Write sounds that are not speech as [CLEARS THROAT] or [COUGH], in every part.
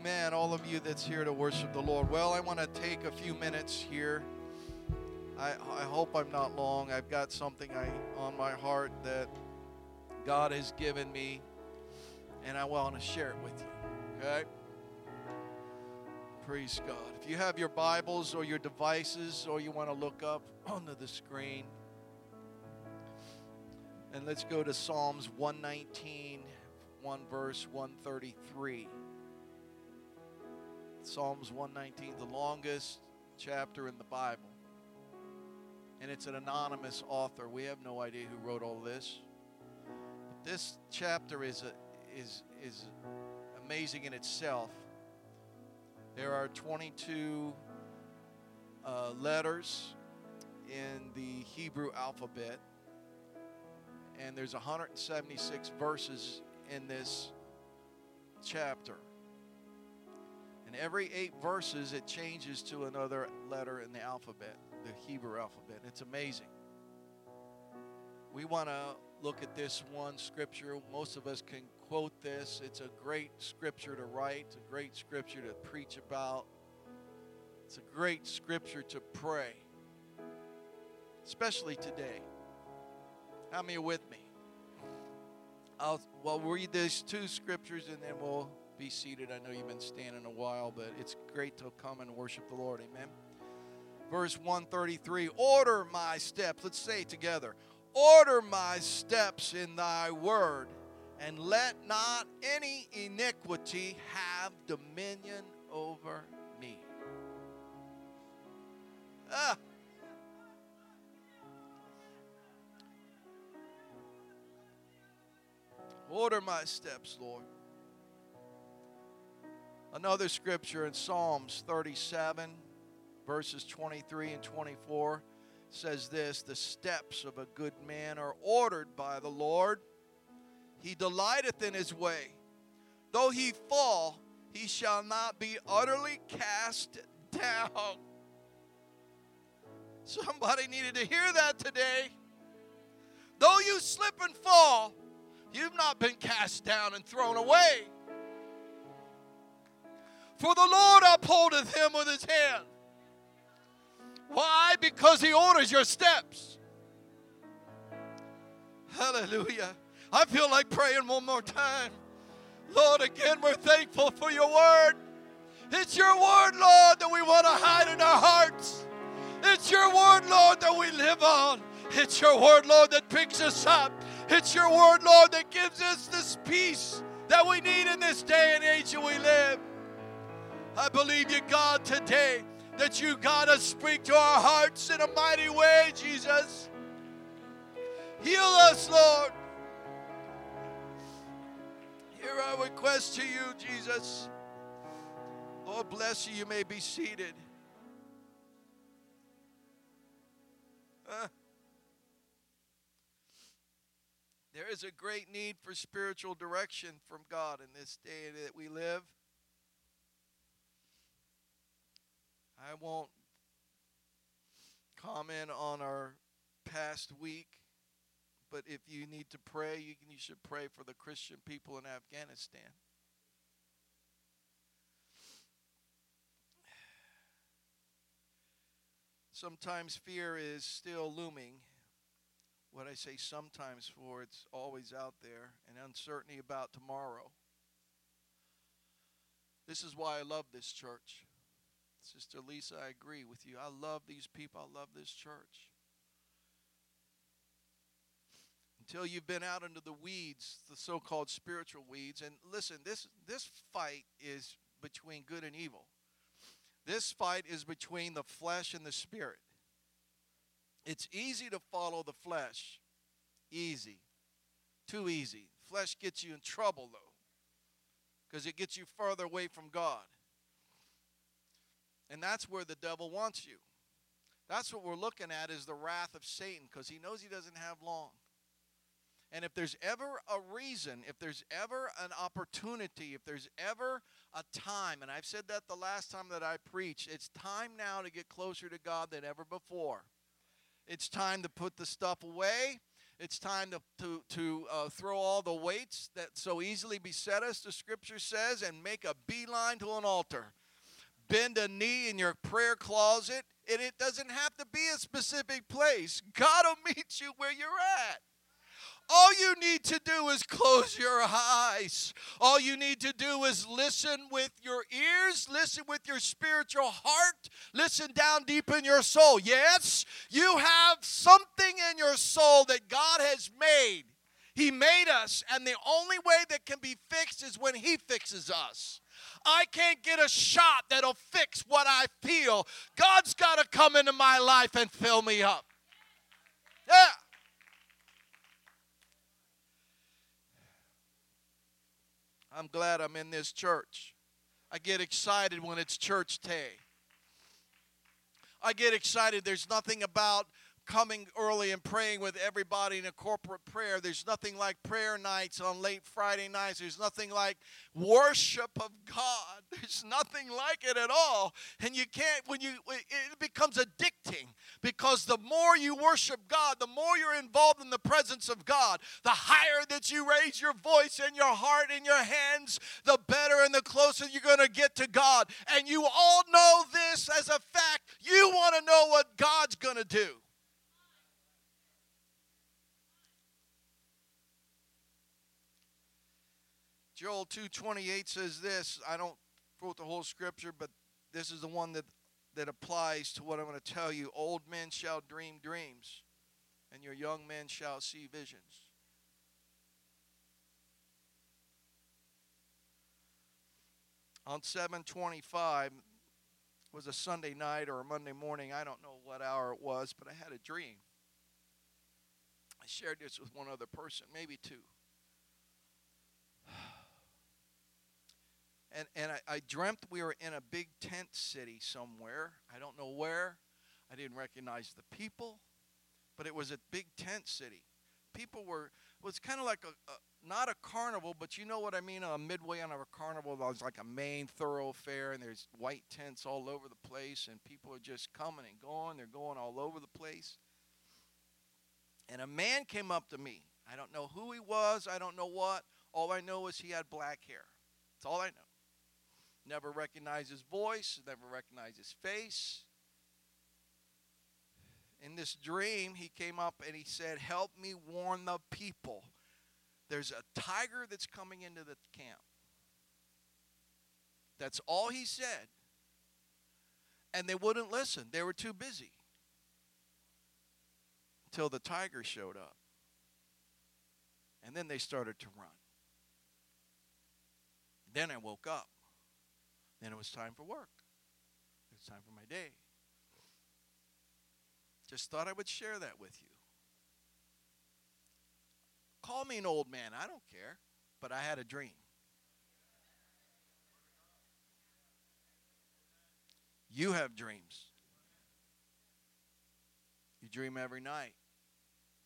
Amen. All of you that's here to worship the Lord. Well, I want to take a few minutes here. I, I hope I'm not long. I've got something I, on my heart that God has given me, and I want to share it with you. Okay? Praise God. If you have your Bibles or your devices, or you want to look up [CLEARS THROAT] onto the screen, and let's go to Psalms 119, 1 verse 133. Psalms 119, the longest chapter in the Bible. And it's an anonymous author. We have no idea who wrote all this. But this chapter is, a, is, is amazing in itself. There are 22 uh, letters in the Hebrew alphabet, and there's 176 verses in this chapter. And every eight verses, it changes to another letter in the alphabet, the Hebrew alphabet. It's amazing. We want to look at this one scripture. Most of us can quote this. It's a great scripture to write, it's a great scripture to preach about. It's a great scripture to pray, especially today. How many are with me? I'll well read these two scriptures and then we'll be seated. I know you've been standing a while, but it's great to come and worship the Lord. Amen. Verse 133 Order my steps. Let's say together. Order my steps in thy word, and let not any iniquity have dominion over me. Ah. Order my steps, Lord. Another scripture in Psalms 37, verses 23 and 24 says this The steps of a good man are ordered by the Lord. He delighteth in his way. Though he fall, he shall not be utterly cast down. [LAUGHS] Somebody needed to hear that today. Though you slip and fall, you've not been cast down and thrown away. For the Lord upholdeth him with his hand. Why? Because he orders your steps. Hallelujah. I feel like praying one more time. Lord, again, we're thankful for your word. It's your word, Lord, that we want to hide in our hearts. It's your word, Lord, that we live on. It's your word, Lord, that picks us up. It's your word, Lord, that gives us this peace that we need in this day and age that we live. I believe you, God, today that you, God, to speak to our hearts in a mighty way, Jesus. Heal us, Lord. Hear our request to you, Jesus. Lord, bless you. You may be seated. There is a great need for spiritual direction from God in this day that we live. I won't comment on our past week, but if you need to pray, you, can, you should pray for the Christian people in Afghanistan. Sometimes fear is still looming. What I say sometimes for, it's always out there, and uncertainty about tomorrow. This is why I love this church. Sister Lisa, I agree with you. I love these people. I love this church. Until you've been out into the weeds, the so-called spiritual weeds, and listen, this this fight is between good and evil. This fight is between the flesh and the spirit. It's easy to follow the flesh. Easy. Too easy. Flesh gets you in trouble though. Because it gets you further away from God. And that's where the devil wants you. That's what we're looking at is the wrath of Satan because he knows he doesn't have long. And if there's ever a reason, if there's ever an opportunity, if there's ever a time, and I've said that the last time that I preached, it's time now to get closer to God than ever before. It's time to put the stuff away. It's time to, to, to uh, throw all the weights that so easily beset us, the scripture says, and make a beeline to an altar. Bend a knee in your prayer closet, and it doesn't have to be a specific place. God will meet you where you're at. All you need to do is close your eyes. All you need to do is listen with your ears, listen with your spiritual heart, listen down deep in your soul. Yes, you have something in your soul that God has made. He made us, and the only way that can be fixed is when He fixes us. I can't get a shot that'll fix what I feel. God's got to come into my life and fill me up. Yeah. I'm glad I'm in this church. I get excited when it's church day. I get excited. There's nothing about coming early and praying with everybody in a corporate prayer. There's nothing like prayer nights on late Friday nights. There's nothing like worship of God. [LAUGHS] There's nothing like it at all. And you can't, when you, it becomes addicting because the more you worship God, the more you're involved in the presence of God, the higher that you raise your voice and your heart and your hands, the better and the closer you're going to get to God. And you all know this as a fact. You want to know what God's going to do. Joel 2:28 says this. I don't quote the whole scripture, but this is the one that that applies to what I'm going to tell you. Old men shall dream dreams, and your young men shall see visions. On 725 was a Sunday night or a Monday morning. I don't know what hour it was, but I had a dream. I shared this with one other person, maybe two. And and I, I dreamt we were in a big tent city somewhere. I don't know where. I didn't recognize the people, but it was a big tent city. People were it was kind of like a, a not a carnival, but you know what I mean. A midway on a carnival, there's like a main thoroughfare, and there's white tents all over the place, and people are just coming and going. They're going all over the place. And a man came up to me. I don't know who he was. I don't know what. All I know is he had black hair. That's all I know. Never recognized his voice, never recognized his face. In this dream, he came up and he said, Help me warn the people. There's a tiger that's coming into the camp. That's all he said. And they wouldn't listen, they were too busy. Until the tiger showed up. And then they started to run. Then I woke up. Then it was time for work. It was time for my day. Just thought I would share that with you. Call me an old man, I don't care, but I had a dream. You have dreams. You dream every night.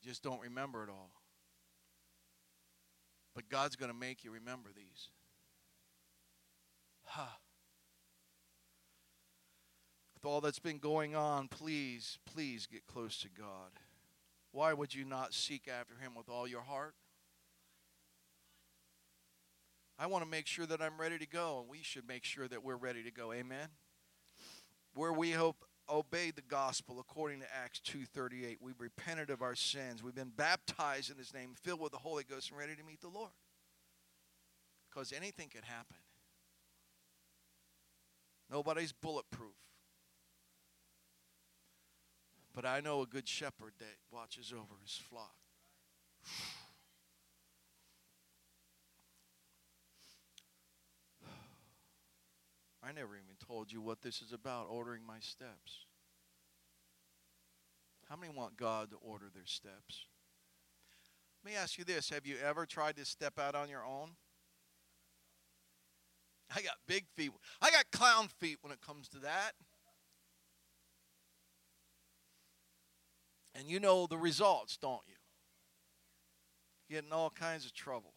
You just don't remember it all. But God's going to make you remember these. Huh with all that's been going on, please, please get close to God. Why would you not seek after Him with all your heart? I want to make sure that I'm ready to go, and we should make sure that we're ready to go. Amen. Where we hope obey the gospel according to Acts 2:38. We've repented of our sins. We've been baptized in his name, filled with the Holy Ghost and ready to meet the Lord. Because anything could happen. Nobody's bulletproof. But I know a good shepherd that watches over his flock. I never even told you what this is about ordering my steps. How many want God to order their steps? Let me ask you this Have you ever tried to step out on your own? I got big feet. I got clown feet when it comes to that. And you know the results, don't you? Get in all kinds of trouble.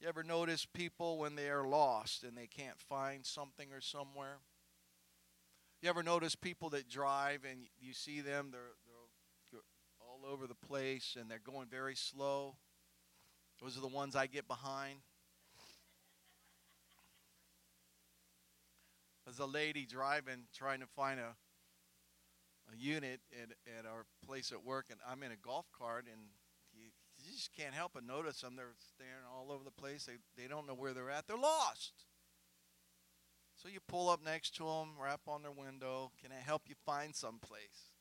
You ever notice people when they are lost and they can't find something or somewhere? You ever notice people that drive and you see them, they're, they're all over the place and they're going very slow. Those are the ones I get behind. There's a lady driving, trying to find a a unit at, at our place at work, and I'm in a golf cart, and you, you just can't help but notice them. They're staring all over the place. They, they don't know where they're at. They're lost. So you pull up next to them, rap on their window. Can I help you find some place?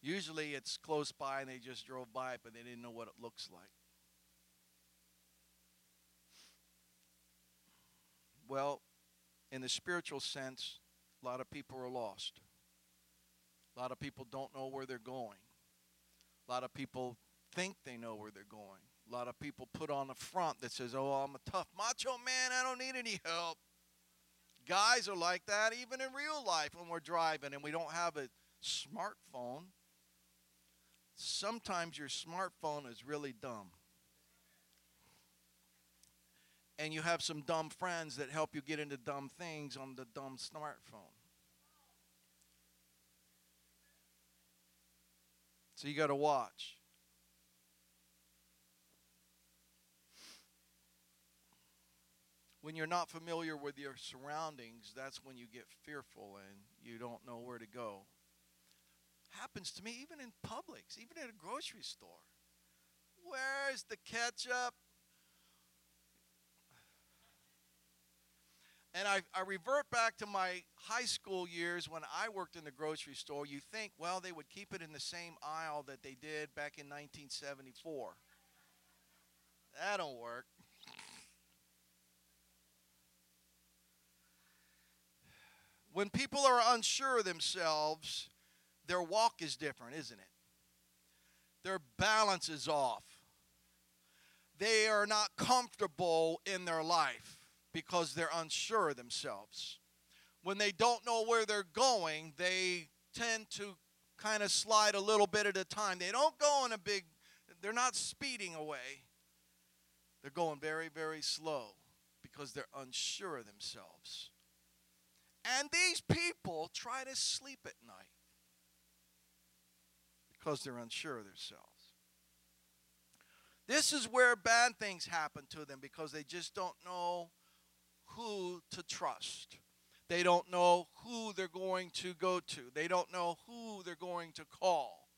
Usually it's close by and they just drove by it, but they didn't know what it looks like. Well, in the spiritual sense, a lot of people are lost. A lot of people don't know where they're going. A lot of people think they know where they're going. A lot of people put on a front that says, Oh, I'm a tough macho man. I don't need any help. Guys are like that even in real life when we're driving and we don't have a smartphone. Sometimes your smartphone is really dumb. And you have some dumb friends that help you get into dumb things on the dumb smartphone. You got to watch. When you're not familiar with your surroundings, that's when you get fearful and you don't know where to go. Happens to me even in Publix, even at a grocery store. Where's the ketchup? And I, I revert back to my high school years when I worked in the grocery store. You think, well, they would keep it in the same aisle that they did back in 1974. That don't work. When people are unsure of themselves, their walk is different, isn't it? Their balance is off. They are not comfortable in their life because they're unsure of themselves. When they don't know where they're going, they tend to kind of slide a little bit at a time. They don't go in a big, they're not speeding away. They're going very, very slow because they're unsure of themselves. And these people try to sleep at night because they're unsure of themselves. This is where bad things happen to them because they just don't know who to trust. They don't know who they're going to go to. They don't know who they're going to call.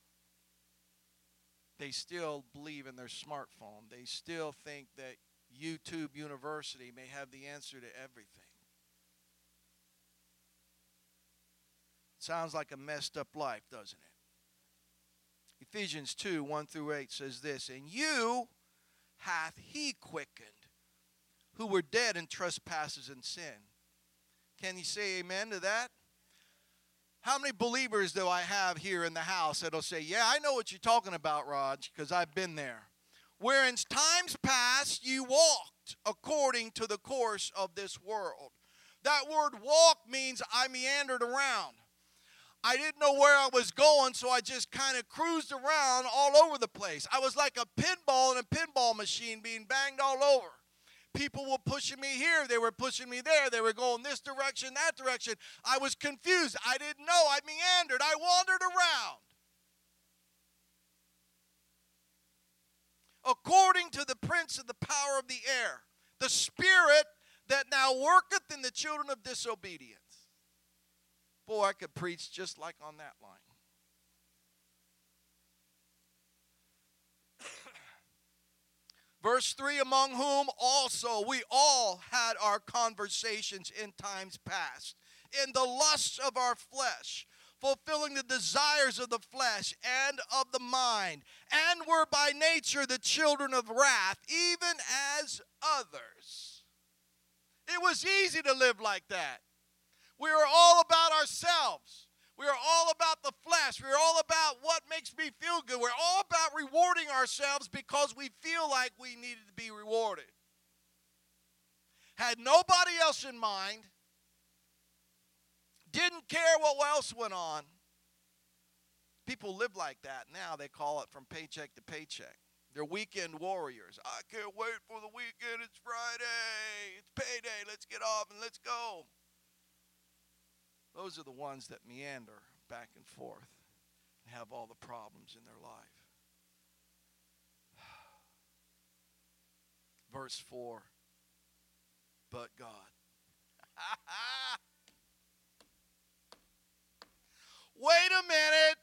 They still believe in their smartphone. They still think that YouTube University may have the answer to everything. Sounds like a messed up life, doesn't it? Ephesians 2 1 through 8 says this, And you hath he quickened who were dead in trespasses and sin. Can you say amen to that? How many believers do I have here in the house that'll say, Yeah, I know what you're talking about, Rog, because I've been there. Where in times past you walked according to the course of this world. That word walk means I meandered around. I didn't know where I was going, so I just kind of cruised around all over the place. I was like a pinball in a pinball machine being banged all over people were pushing me here, they were pushing me there, they were going this direction, that direction. I was confused. I didn't know. I meandered, I wandered around. According to the prince of the power of the air, the spirit that now worketh in the children of disobedience. Boy, I could preach just like on that line. Verse 3 Among whom also we all had our conversations in times past, in the lusts of our flesh, fulfilling the desires of the flesh and of the mind, and were by nature the children of wrath, even as others. It was easy to live like that. We were all about ourselves. We are all about the flesh. We're all about what makes me feel good. We're all about rewarding ourselves because we feel like we needed to be rewarded. Had nobody else in mind, didn't care what else went on. People live like that now. They call it from paycheck to paycheck. They're weekend warriors. I can't wait for the weekend. It's Friday. It's payday. Let's get off and let's go. Those are the ones that meander back and forth. And have all the problems in their life. [SIGHS] Verse 4 But God. [LAUGHS] Wait a minute.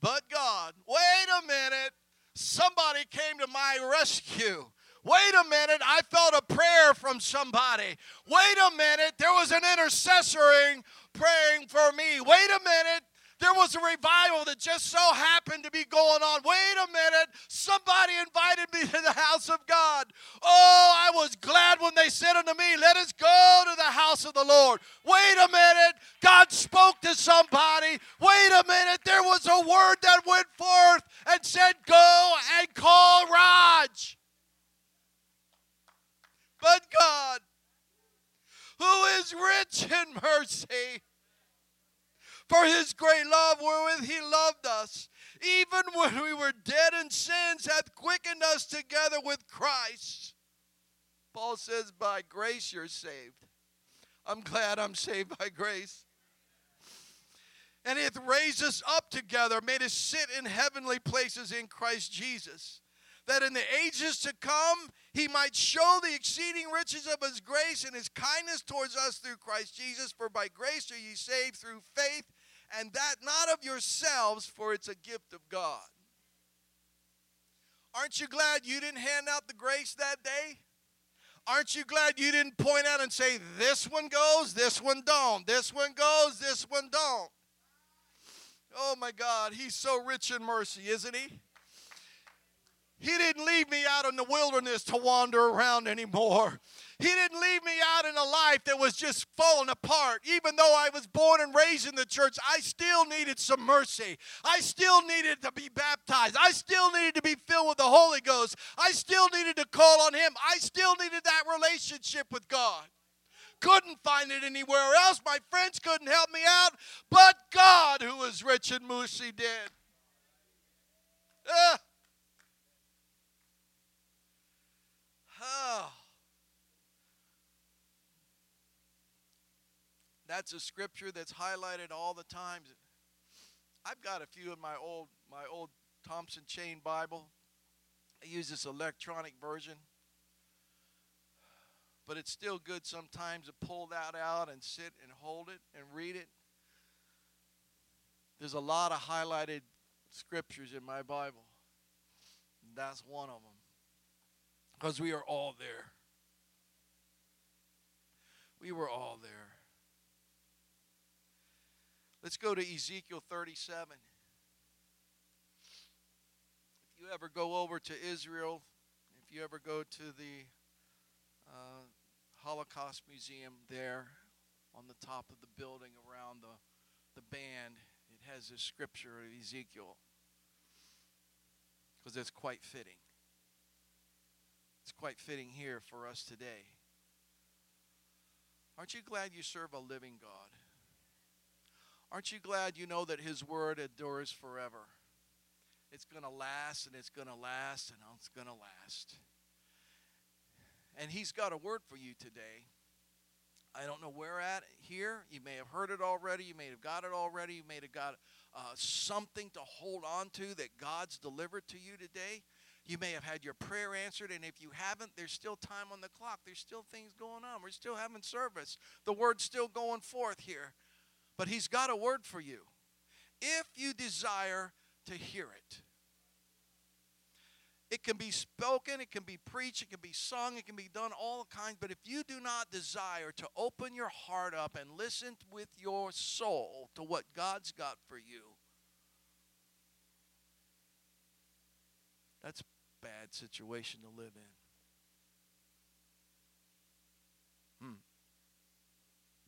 But God. Wait a minute. Somebody came to my rescue. Wait a minute, I felt a prayer from somebody. Wait a minute, there was an intercessoring praying for me. Wait a minute, there was a revival that just so happened to be going on. Wait a minute. Somebody invited me to the house of God. Oh, I was glad when they said unto me, Let us go to the house of the Lord. Wait a minute. God spoke to somebody. Wait a minute. There was a word that went forth and said, Go and call Rog. But God, who is rich in mercy, for his great love wherewith he loved us, even when we were dead in sins, hath quickened us together with Christ. Paul says, By grace you're saved. I'm glad I'm saved by grace. And hath raised us up together, made us sit in heavenly places in Christ Jesus, that in the ages to come he might show the exceeding riches of his grace and his kindness towards us through Christ Jesus. For by grace are ye saved through faith and that not of yourselves, for it's a gift of God. Aren't you glad you didn't hand out the grace that day? Aren't you glad you didn't point out and say, this one goes, this one don't, this one goes, this one don't? Oh my God, he's so rich in mercy, isn't he? He didn't leave me out in the wilderness to wander around anymore. He didn't leave me out in a life that was just falling apart. Even though I was born and raised in the church, I still needed some mercy. I still needed to be baptized. I still needed to be filled with the Holy Ghost. I still needed to call on Him. I still needed that relationship with God. Couldn't find it anywhere else. My friends couldn't help me out, but God, who is rich in mercy, did. Uh, oh. [SIGHS] That's a scripture that's highlighted all the times. I've got a few in my old my old Thompson Chain Bible. I use this electronic version. But it's still good sometimes to pull that out and sit and hold it and read it. There's a lot of highlighted scriptures in my Bible. That's one of them. Because we are all there. We were all there. Let's go to Ezekiel 37. If you ever go over to Israel, if you ever go to the uh, Holocaust Museum there on the top of the building around the, the band, it has this scripture of Ezekiel because it's quite fitting. It's quite fitting here for us today. Aren't you glad you serve a living God? Aren't you glad you know that His word endures forever? It's going to last and it's going to last and it's going to last. And He's got a word for you today. I don't know where at here. You may have heard it already. You may have got it already. You may have got uh, something to hold on to that God's delivered to you today. You may have had your prayer answered, and if you haven't, there's still time on the clock. There's still things going on. We're still having service. The word's still going forth here. But He's got a word for you if you desire to hear it. It can be spoken, it can be preached, it can be sung, it can be done all kinds. But if you do not desire to open your heart up and listen with your soul to what God's got for you, that's a bad situation to live in. Hmm.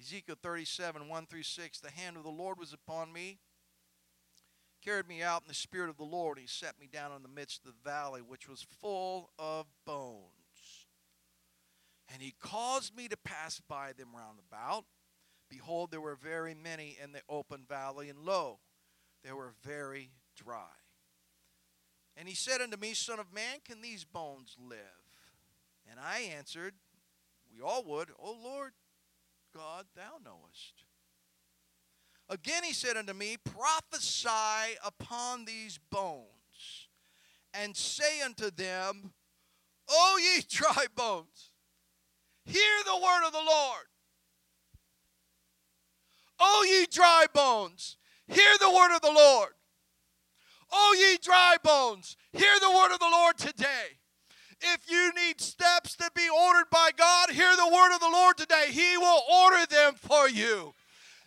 Ezekiel 37, 1 through 6. The hand of the Lord was upon me, carried me out in the spirit of the Lord. And he set me down in the midst of the valley, which was full of bones. And he caused me to pass by them round about. Behold, there were very many in the open valley, and lo, they were very dry. And he said unto me, Son of man, can these bones live? And I answered, We all would, O Lord, God, thou knowest. Again he said unto me, Prophesy upon these bones, and say unto them, O ye [LAUGHS] dry bones, hear the word of the Lord. O ye dry bones, hear the word of the Lord. O ye dry bones, hear the word of the Lord today. If you need steps to be ordered by God, hear the word of the Lord today. He will order them for you.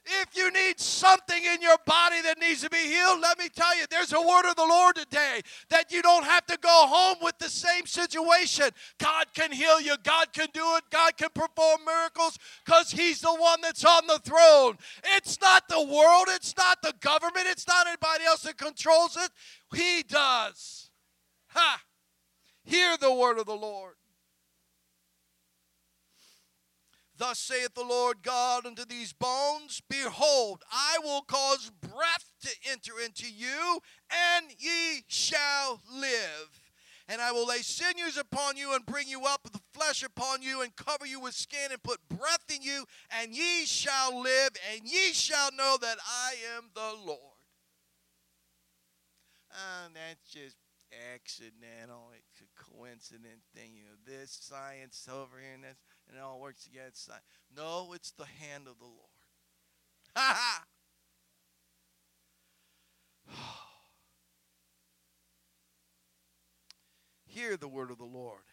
If you need something in your body that needs to be healed, let me tell you, there's a word of the Lord today that you don't have to go home with the same situation. God can heal you, God can do it, God can perform miracles because He's the one that's on the throne. It's not the world, it's not the government, it's not anybody else that controls it. He does. Ha! Hear the word of the Lord. Thus saith the Lord God unto these bones Behold, I will cause breath to enter into you, and ye shall live. And I will lay sinews upon you, and bring you up with flesh upon you, and cover you with skin, and put breath in you, and ye shall live, and ye shall know that I am the Lord. And that's just accidental. It's a coincident thing. You know, this science over here and this and it all works together. No, it's the hand of the Lord. Ha [SIGHS] ha! Hear the word of the Lord.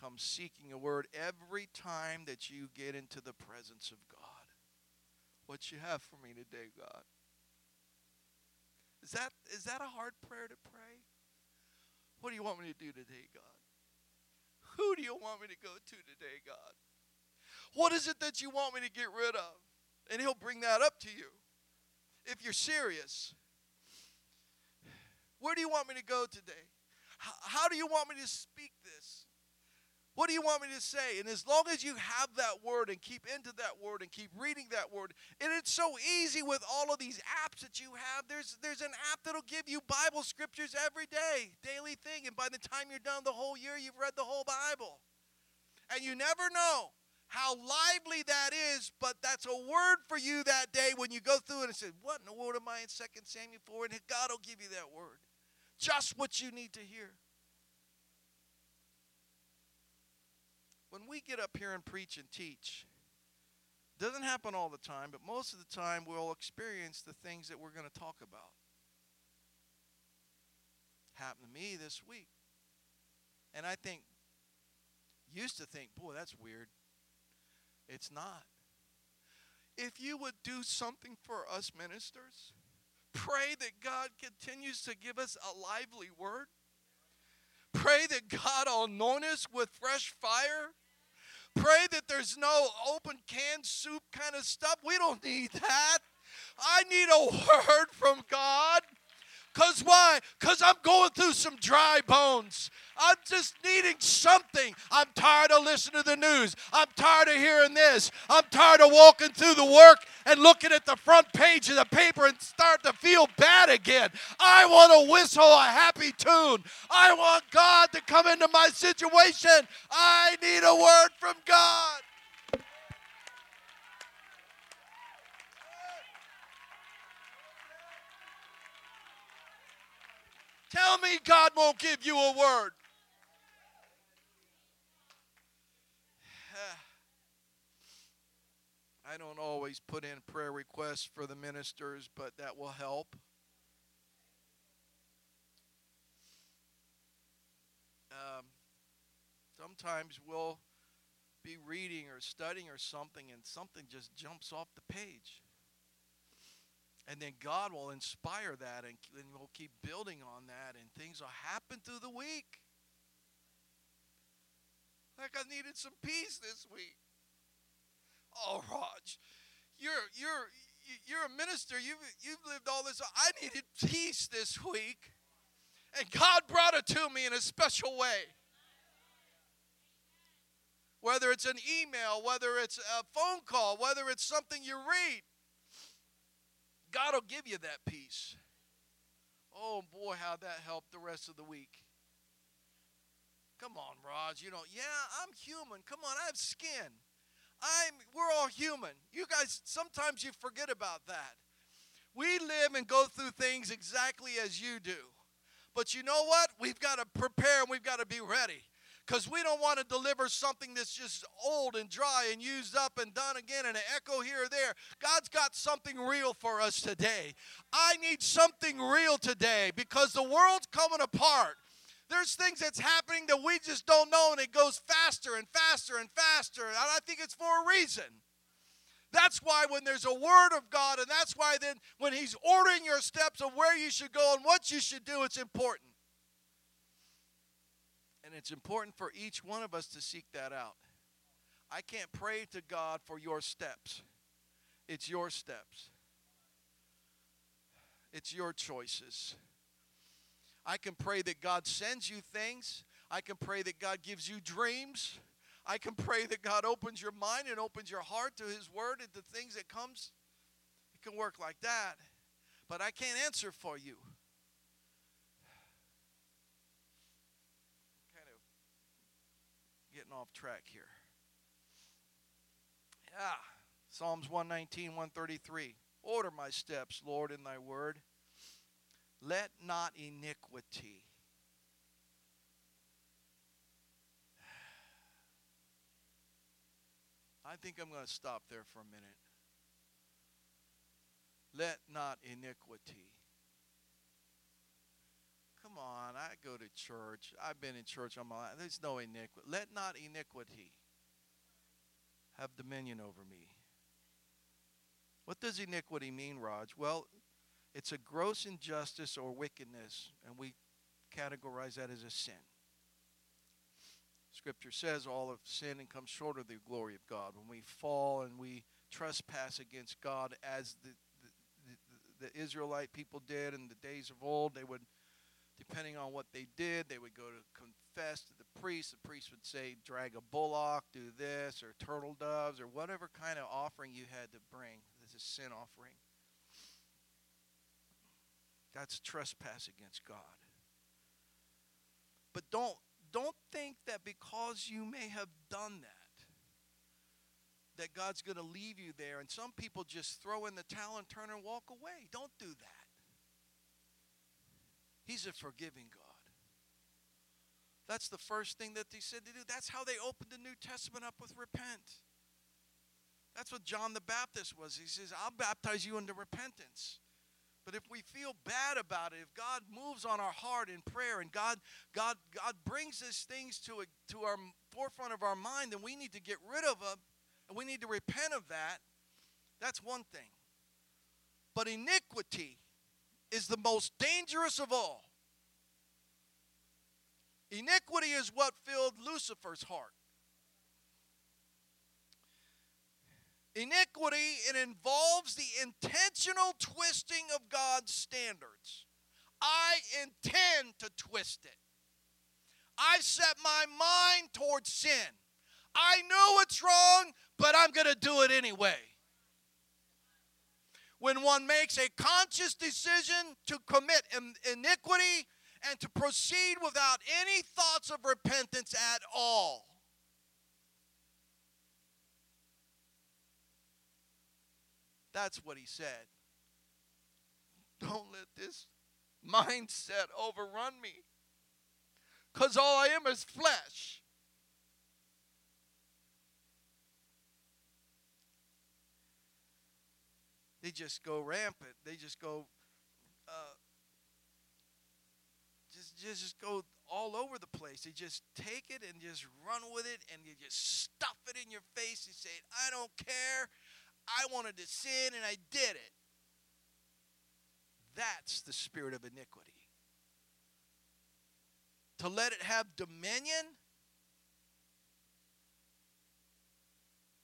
Come seeking a word every time that you get into the presence of God. What you have for me today, God? Is that is that a hard prayer to pray? What do you want me to do today, God? Who do you want me to go to today, God? What is it that you want me to get rid of? And He'll bring that up to you if you're serious. Where do you want me to go today? How, do you want me to speak this? What do you want me to say? And as long as you have that word and keep into that word and keep reading that word, and it's so easy with all of these apps that you have. There's there's an app that'll give you Bible scriptures every day, daily thing, and by the time you're done the whole year, you've read the whole Bible. And you never know how lively that is, but that's a word for you that day when you go through it and say, What in the world am I in 2 Samuel 4? And God will give you that word. Just what you need to hear. When we get up here and preach and teach, doesn't happen all the time, but most of the time we'll experience the things that we're going to talk about. Happened to me this week. And I think, used to think, boy, that's weird. It's not. If you would do something for us ministers, pray that God continues to give us a lively word. Pray that God will anoint us with fresh fire Pray that there's no open canned soup kind of stuff. We don't need that. I need a [LAUGHS] word from God. Because why? Because I'm going through some dry bones. I'm just needing something. I'm tired of listening to the news. I'm tired of hearing this. I'm tired of walking through the work and looking at the front page of the paper and start to feel bad again. I want to whistle a happy tune. I want God to come into my situation. I need a word from God. Tell me God won't give you a word. [SIGHS] I don't always put in prayer requests for the ministers, but that will help. Um, sometimes we'll be reading or studying or something, and something just jumps off the page. And then God will inspire that and, and we'll keep building on that and things will happen through the week. Like I needed some peace this week. Oh, Rog, you're you're you're a minister. You've you've lived all this. I needed peace this week, and God brought it to me in a special way. Whether it's an email, whether it's a phone call, whether it's something you read, God will give you that peace. Oh boy, how that helped the rest of the week. Come on, Rog. You know, yeah, I'm human. Come on, I have skin. I'm we're all human. You guys sometimes you forget about that. We live and go through things exactly as you do. But you know what? We've got to prepare and we've got to be ready because we don't want to deliver something that's just old and dry and used up and done again and an echo here or there. God's got something real for us today. I need something real today because the world's coming apart. There's things that's happening that we just don't know, and it goes faster and faster and faster. And I think it's for a reason. That's why when there's a word of God, and that's why then when He's ordering your steps of where you should go and what you should do, it's important. And it's important for each one of us to seek that out. I can't pray to God for your steps, it's your steps, it's your choices. I can pray that God sends you things. I can pray that God gives you dreams. I can pray that God opens your mind and opens your heart to His Word and the things that comes. It can work like that. But I can't answer for you. Getting off track here. Yeah. Psalms 119, 133. Order my steps, Lord, in thy word. Let not iniquity. [SIGHS] I think I'm going to stop there for a minute. Let not iniquity Come on, I go to church. I've been in church all my life. There's no iniquity. Let not iniquity have dominion over me. What does iniquity mean, Rog? Well, it's a gross injustice or wickedness, and we categorize that as a sin. Scripture says all of sin and comes short of the glory of God. When we fall and we trespass against God, as the, the, the, the Israelite people did in the days of old, they would depending on what they did, they would go to confess to the priest. The priest would say, drag a bullock, do this, or turtle doves, or whatever kind of offering you had to bring. This is a sin offering. That's trespass against God. But don't don't think that because you may have done that, that God's going to leave you there. And some people just throw in the towel and turn and walk away. Don't do that. He's a forgiving God. That's the first thing that he said to do. That's how they opened the New Testament up with repent. That's what John the Baptist was. He says, I'll baptize you into repentance. But if we feel bad about it, if God moves on our heart in prayer and God, God, God brings these things to, a, to our forefront of our mind, then we need to get rid of them and we need to repent of that. That's one thing. But iniquity is the most dangerous of all. Iniquity is what filled Lucifer's heart. Iniquity, it involves the intentional twisting of God's standards. I intend to twist it. I set my mind towards sin. I know it's wrong, but I'm going to do it anyway when one makes a conscious decision to commit iniquity and to proceed without any thoughts of repentance at all. That's what he said. Don't let this mindset overrun me. Because all I am is flesh. They just go rampant. They just go, uh, just, just just go all over the place. They just take it and just run with it, and you just stuff it in your face. and say, "I don't care. I wanted to sin, and I did it." That's the spirit of iniquity. To let it have dominion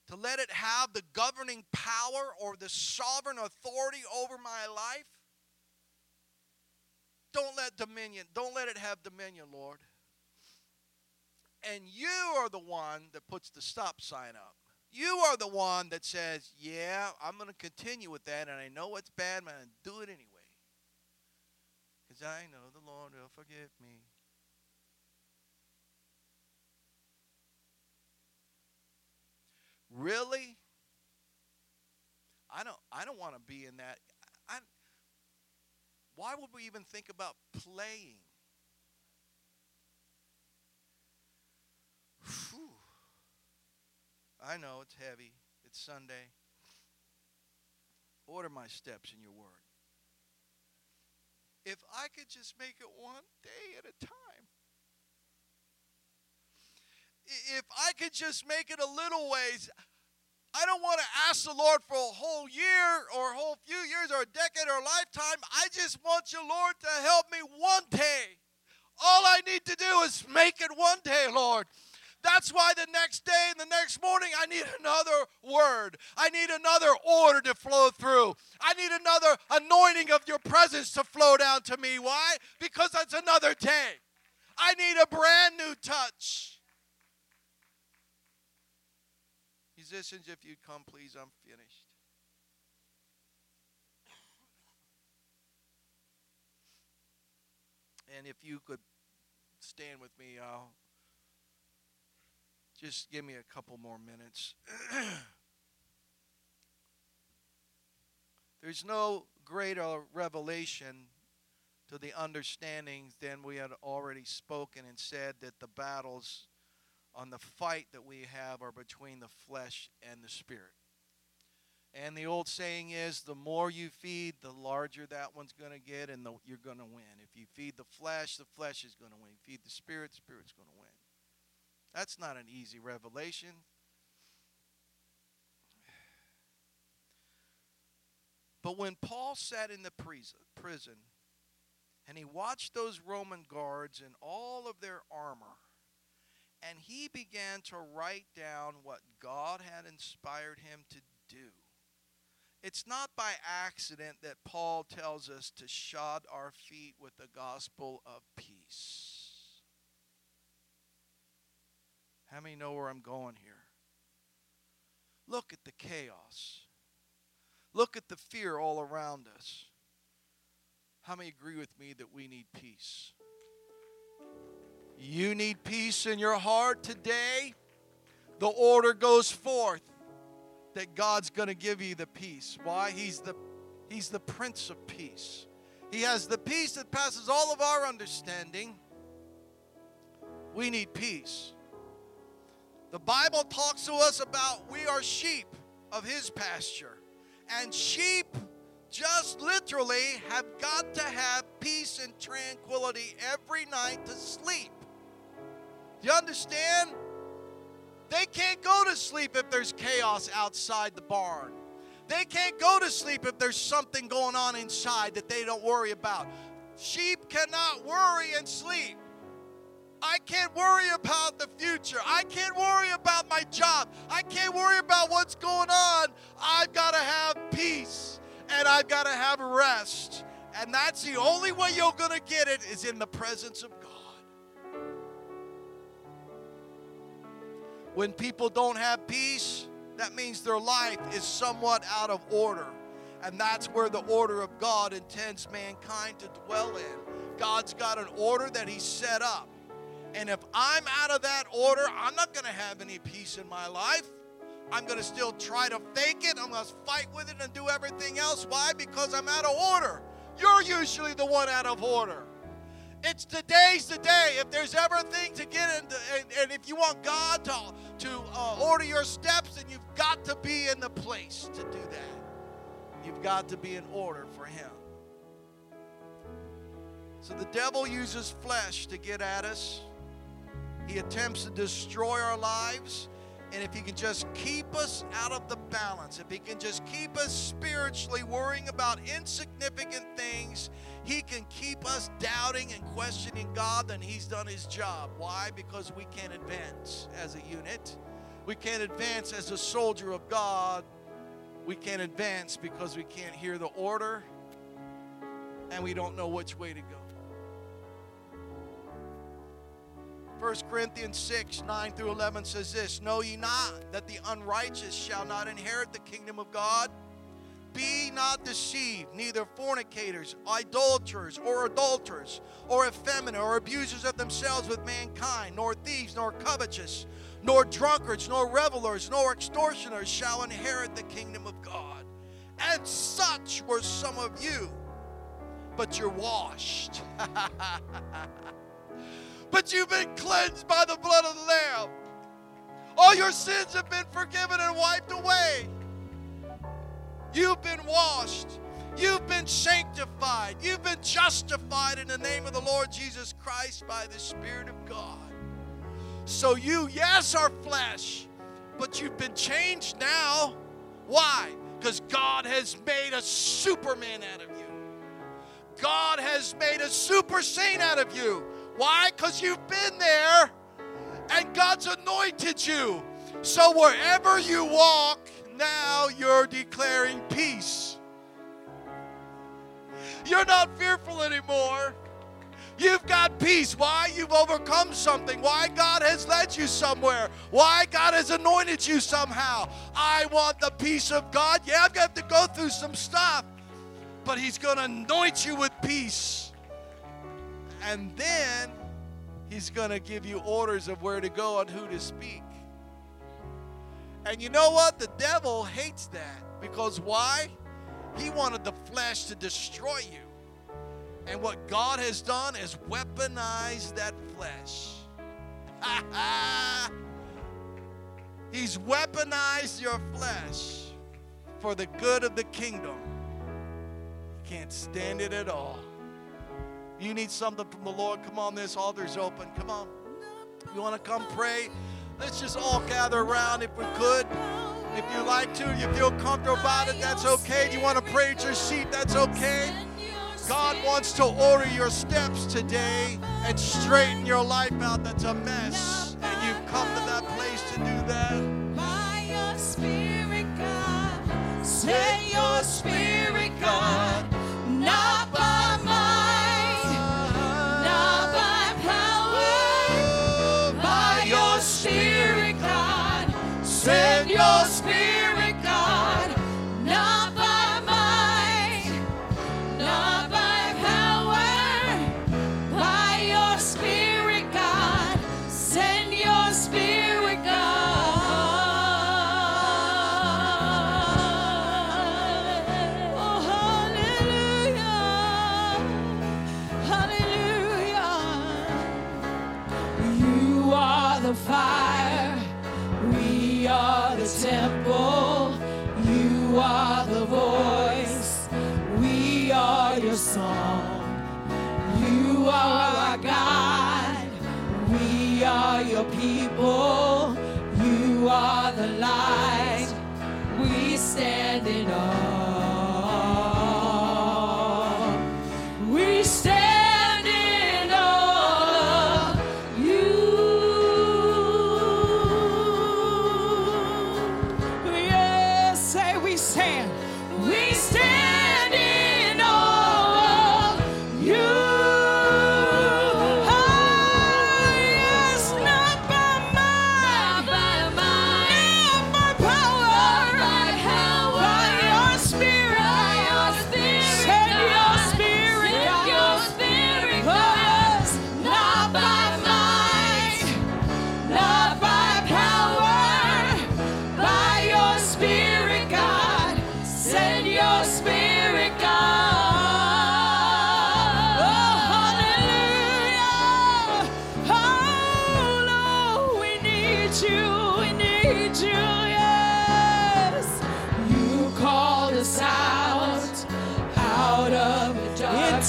to let it have the governing power or the sovereign authority over my life. Don't let dominion, don't let it have dominion, Lord. And you are the one that puts the stop sign up. You are the one that says, Yeah, I'm going to continue with that, and I know it's bad, but I'm going to do it anyway. Because I know the Lord will forgive me. Really? I don't I don't want to be in that. I Why would we even think about playing? Whew. I know it's heavy. It's Sunday. Order my steps in your word. If I could just make it one day at a time. If I could just make it a little ways, I don't want to ask the Lord for a whole year or a whole few years or a decade or a lifetime. I just want you, Lord, to help me one day. All I need to do is make it one day, Lord. That's why the next day and the next morning, I need another word. I need another order to flow through. I need another anointing of your presence to flow down to me. Why? Because that's another day. I need a brand new touch. Musicians, if you'd come, please, I'm finished. And if you could stand with me, I'll just give me a couple more minutes. [CLEARS THROAT] There's no greater revelation to the understanding than we had already spoken and said that the battles on the fight that we have are between the flesh and the spirit. And the old saying is the more you feed, the larger that one's going to get, and the, you're going to win. If you feed the flesh, the flesh is going to win. Feed the spirit, the spirit's going to win. That's not an easy revelation. But when Paul sat in the prison and he watched those Roman guards in all of their armor, and he began to write down what God had inspired him to do. It's not by accident that Paul tells us to shod our feet with the gospel of peace. How many know where I'm going here? Look at the chaos. Look at the fear all around us. How many agree with me that we need peace? You need peace in your heart today. The order goes forth that God's going to give you the peace. Why? He's the He's the Prince of Peace. He has the peace that passes all of our understanding. We need peace. The Bible talks to us about we are sheep of his pasture. And sheep just literally have got to have peace and tranquility every night to sleep. You understand? They can't go to sleep if there's chaos outside the barn. They can't go to sleep if there's something going on inside that they don't worry about. Sheep cannot worry and sleep. I can't worry about the future. I can't worry about my job. I can't worry about what's going on. I've got to have peace and I've got to have rest. And that's the only way you're going to get it is in the presence of God. When people don't have peace, that means their life is somewhat out of order. And that's where the order of God intends mankind to dwell in. God's got an order that He set up. And if I'm out of that order, I'm not going to have any peace in my life. I'm going to still try to fake it. I'm going to fight with it and do everything else. Why? Because I'm out of order. You're usually the one out of order. It's today's the day. If there's ever a thing to get into, and, and if you want God to, to uh, order your steps, then you've got to be in the place to do that. You've got to be in order for Him. So the devil uses flesh to get at us. He attempts to destroy our lives. And if he can just keep us out of the balance, if he can just keep us spiritually worrying about insignificant things, he can keep us doubting and questioning God, then he's done his job. Why? Because we can't advance as a unit. We can't advance as a soldier of God. We can't advance because we can't hear the order and we don't know which way to go. 1 Corinthians 6, 9 through 11 says this Know ye not that the unrighteous shall not inherit the kingdom of God? Be not deceived, neither fornicators, idolaters, or adulterers, or effeminate, or abusers of themselves with mankind, nor thieves, nor covetous, nor drunkards, nor revelers, nor extortioners shall inherit the kingdom of God. And such were some of you. but you're washed. [LAUGHS] but you've been cleansed by the blood of the Lamb. All your sins have been forgiven and wiped away. You've been washed. You've been sanctified. You've been justified in the name of the Lord Jesus Christ by the Spirit of God. So you, yes, are flesh, but you've been changed now. Why? Because God has made a superman out of you. God has made a super saint out of you. Why? Because you've been there and God's anointed you. So wherever you walk, now you're declaring peace. You're not fearful anymore. You've got peace. Why? You've overcome something. Why? God has led you somewhere. Why? God has anointed you somehow. I want the peace of God. Yeah, I've got to go through some stuff, but He's going to anoint you with peace. And then He's going to give you orders of where to go and who to speak. And you know what? The devil hates that because why? He wanted the flesh to destroy you. And what God has done is weaponize that flesh. [LAUGHS] He's weaponized your flesh for the good of the kingdom. You can't stand it at all. You need something from the Lord. Come on, this altar's open. Come on. You want to come pray? Let's just all gather around if we could. If you like to, you feel comfortable about it, that's okay. You want to pray at your seat, that's okay. God wants to order your steps today and straighten your life out that's a mess. And you've come to that place to do that. By your spirit, God, send your spirit, God,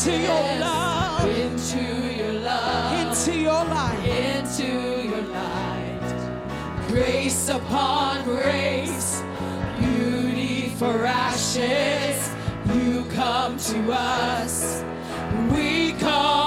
Into your love. Into your love into your life. into your light. Grace upon grace, beauty for ashes. You come to us, we come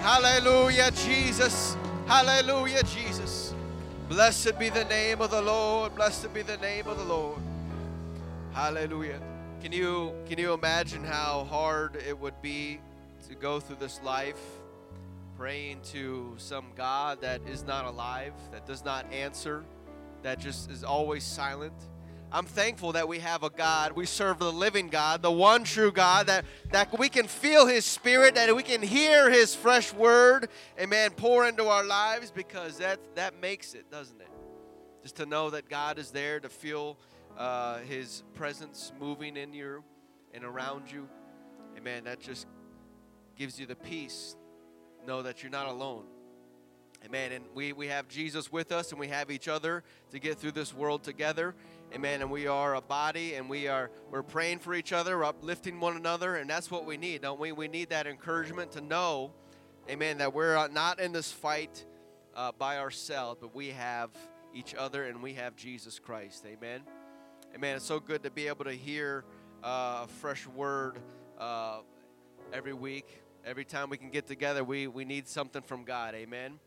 Hallelujah, Jesus. Hallelujah, Jesus. Blessed be the name of the Lord. Blessed be the name of the Lord. Hallelujah. Can you can you imagine how hard it would be to go through this life praying to some God that is not alive, that does not answer, that just is always silent? I'm thankful that we have a God. We serve the living God, the one true God, that, that we can feel His Spirit, that we can hear His fresh word, amen, pour into our lives because that, that makes it, doesn't it? Just to know that God is there, to feel uh, His presence moving in you and around you, amen, that just gives you the peace. Know that you're not alone. Amen. And we, we have Jesus with us and we have each other to get through this world together. Amen. And we are a body and we are we're praying for each other, uplifting one another, and that's what we need, don't we? We need that encouragement to know, amen, that we're not in this fight uh, by ourselves, but we have each other and we have Jesus Christ. Amen. Amen. It's so good to be able to hear uh, a fresh word uh, every week. Every time we can get together, we, we need something from God. Amen.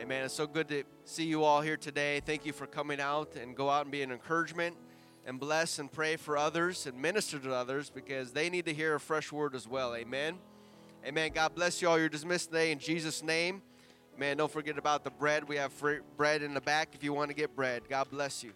Amen. It's so good to see you all here today. Thank you for coming out and go out and be an encouragement and bless and pray for others and minister to others because they need to hear a fresh word as well. Amen. Amen. God bless you all. You're dismissed today in Jesus' name. Man, don't forget about the bread. We have bread in the back if you want to get bread. God bless you.